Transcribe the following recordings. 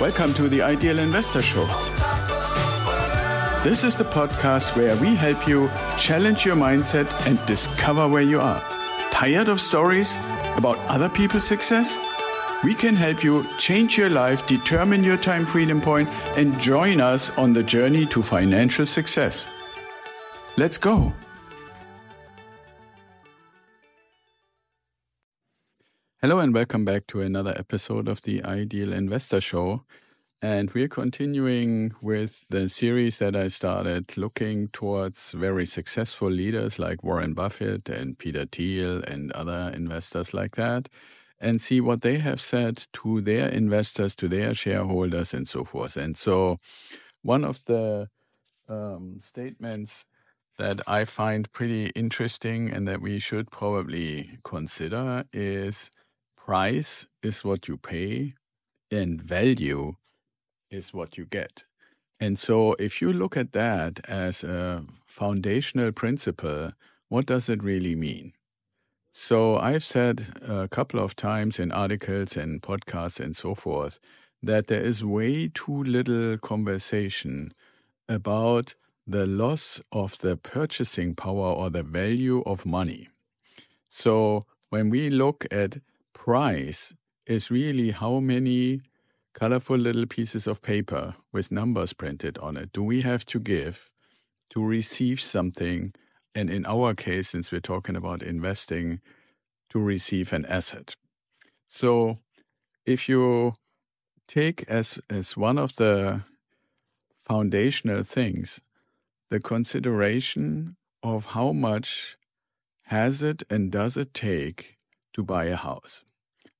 Welcome to the Ideal Investor Show. This is the podcast where we help you challenge your mindset and discover where you are. Tired of stories about other people's success? We can help you change your life, determine your time freedom point, and join us on the journey to financial success. Let's go. Hello, and welcome back to another episode of the Ideal Investor Show. And we're continuing with the series that I started looking towards very successful leaders like Warren Buffett and Peter Thiel and other investors like that, and see what they have said to their investors, to their shareholders, and so forth. And so, one of the um, statements that I find pretty interesting and that we should probably consider is price is what you pay and value is what you get. And so, if you look at that as a foundational principle, what does it really mean? So, I've said a couple of times in articles and podcasts and so forth that there is way too little conversation about the loss of the purchasing power or the value of money. So, when we look at price is really how many colorful little pieces of paper with numbers printed on it do we have to give to receive something and in our case since we're talking about investing to receive an asset? So if you take as as one of the foundational things the consideration of how much has it and does it take to buy a house.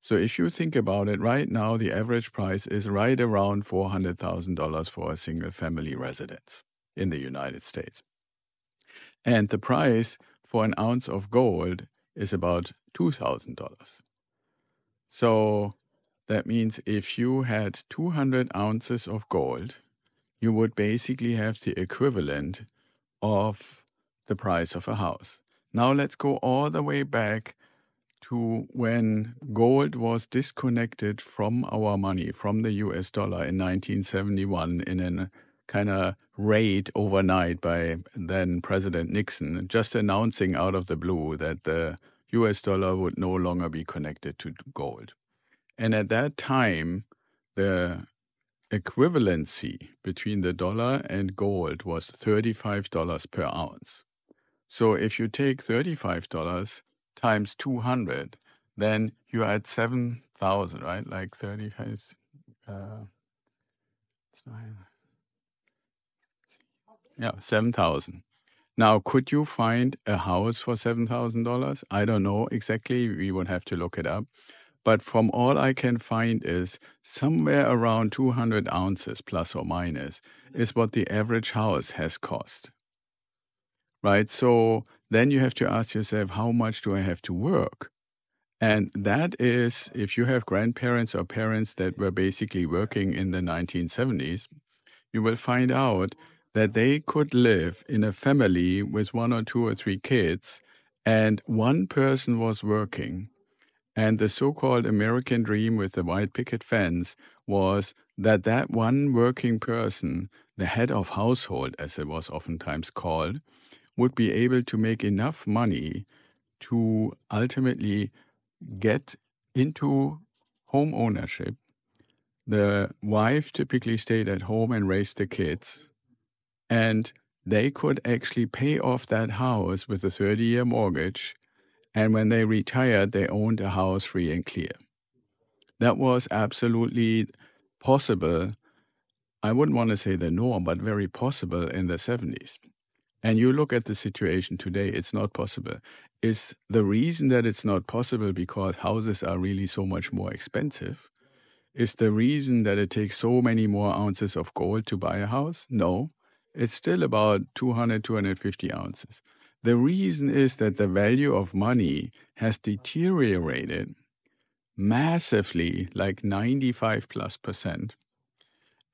So if you think about it, right now the average price is right around $400,000 for a single family residence in the United States. And the price for an ounce of gold is about $2,000. So that means if you had 200 ounces of gold, you would basically have the equivalent of the price of a house. Now let's go all the way back to when gold was disconnected from our money, from the US dollar in 1971 in a kind of raid overnight by then President Nixon, just announcing out of the blue that the US dollar would no longer be connected to gold. And at that time, the equivalency between the dollar and gold was $35 per ounce. So if you take $35 times 200, then you're at 7,000, right? Like 35. Uh, yeah, 7,000. Now, could you find a house for $7,000? I don't know exactly. We would have to look it up. But from all I can find is somewhere around 200 ounces plus or minus is what the average house has cost right? So then you have to ask yourself, how much do I have to work? And that is, if you have grandparents or parents that were basically working in the 1970s, you will find out that they could live in a family with one or two or three kids, and one person was working. And the so called American dream with the white picket fence was that that one working person, the head of household, as it was oftentimes called, would be able to make enough money to ultimately get into home ownership. The wife typically stayed at home and raised the kids, and they could actually pay off that house with a 30 year mortgage. And when they retired, they owned a house free and clear. That was absolutely possible. I wouldn't want to say the norm, but very possible in the 70s and you look at the situation today, it's not possible. Is the reason that it's not possible because houses are really so much more expensive? Is the reason that it takes so many more ounces of gold to buy a house? No, it's still about 200, 250 ounces. The reason is that the value of money has deteriorated massively, like 95 plus percent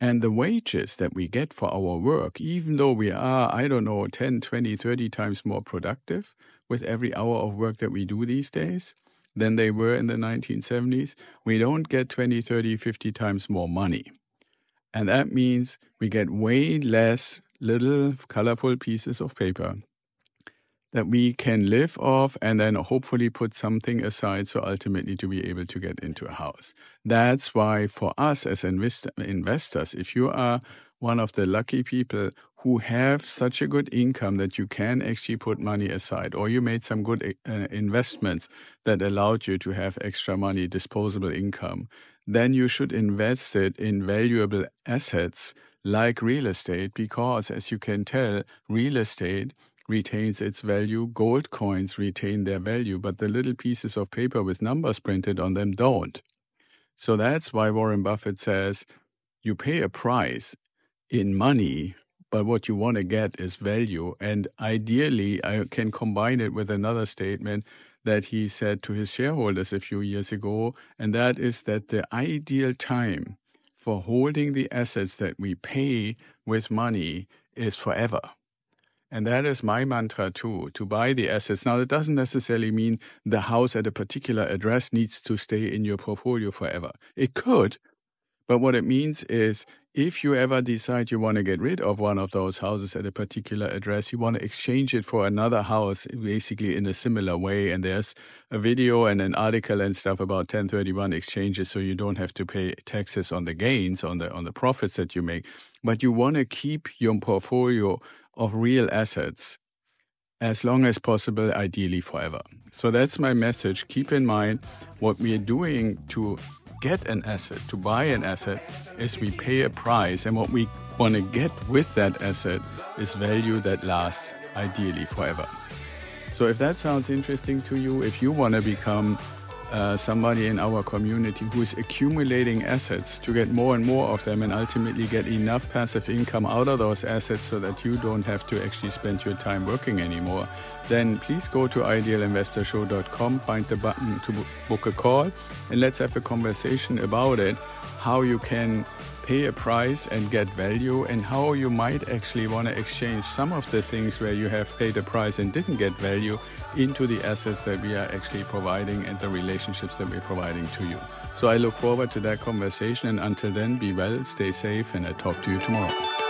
and the wages that we get for our work, even though we are, I don't know, 10, 20, 30 times more productive with every hour of work that we do these days than they were in the 1970s, we don't get 20, 30, 50 times more money. And that means we get way less little colorful pieces of paper that we can live off and then hopefully put something aside so ultimately to be able to get into a house. That's why for us as invest- investors, if you are one of the lucky people who have such a good income that you can actually put money aside, or you made some good uh, investments that allowed you to have extra money, disposable income, then you should invest it in valuable assets like real estate because, as you can tell, real estate retains its value. Gold coins retain their value, but the little pieces of paper with numbers printed on them don't. So that's why Warren Buffett says you pay a price in money, but what you want to get is value. And ideally, I can combine it with another statement that he said to his shareholders a few years ago, and that is that the ideal time for holding the assets that we pay with money is forever. And that is my mantra too, to buy the assets. Now, that doesn't necessarily mean the house at a particular address needs to stay in your portfolio forever. It could, but what it means is if you ever decide you want to get rid of one of those houses at a particular address, you want to exchange it for another house basically in a similar way. And there's a video and an article and stuff about 1031 exchanges so you don't have to pay taxes on the gains, on the on the profits that you make. But you want to keep your portfolio of real assets as long as possible, ideally forever. So that's my message. Keep in mind what we are doing to get an asset, to buy an asset, is we pay a price, and what we want to get with that asset is value that lasts ideally forever. So if that sounds interesting to you, if you want to become uh, somebody in our community who is accumulating assets to get more and more of them and ultimately get enough passive income out of those assets so that you don't have to actually spend your time working anymore, then please go to idealinvestorshow.com, find the button to book a call, and let's have a conversation about it, how you can pay a price and get value, and how you might actually want to exchange some of the things where you have paid a price and didn't get value into the assets that we are actually providing and the relationships that we're providing to you. So I look forward to that conversation, and until then, be well, stay safe, and I talk to you tomorrow.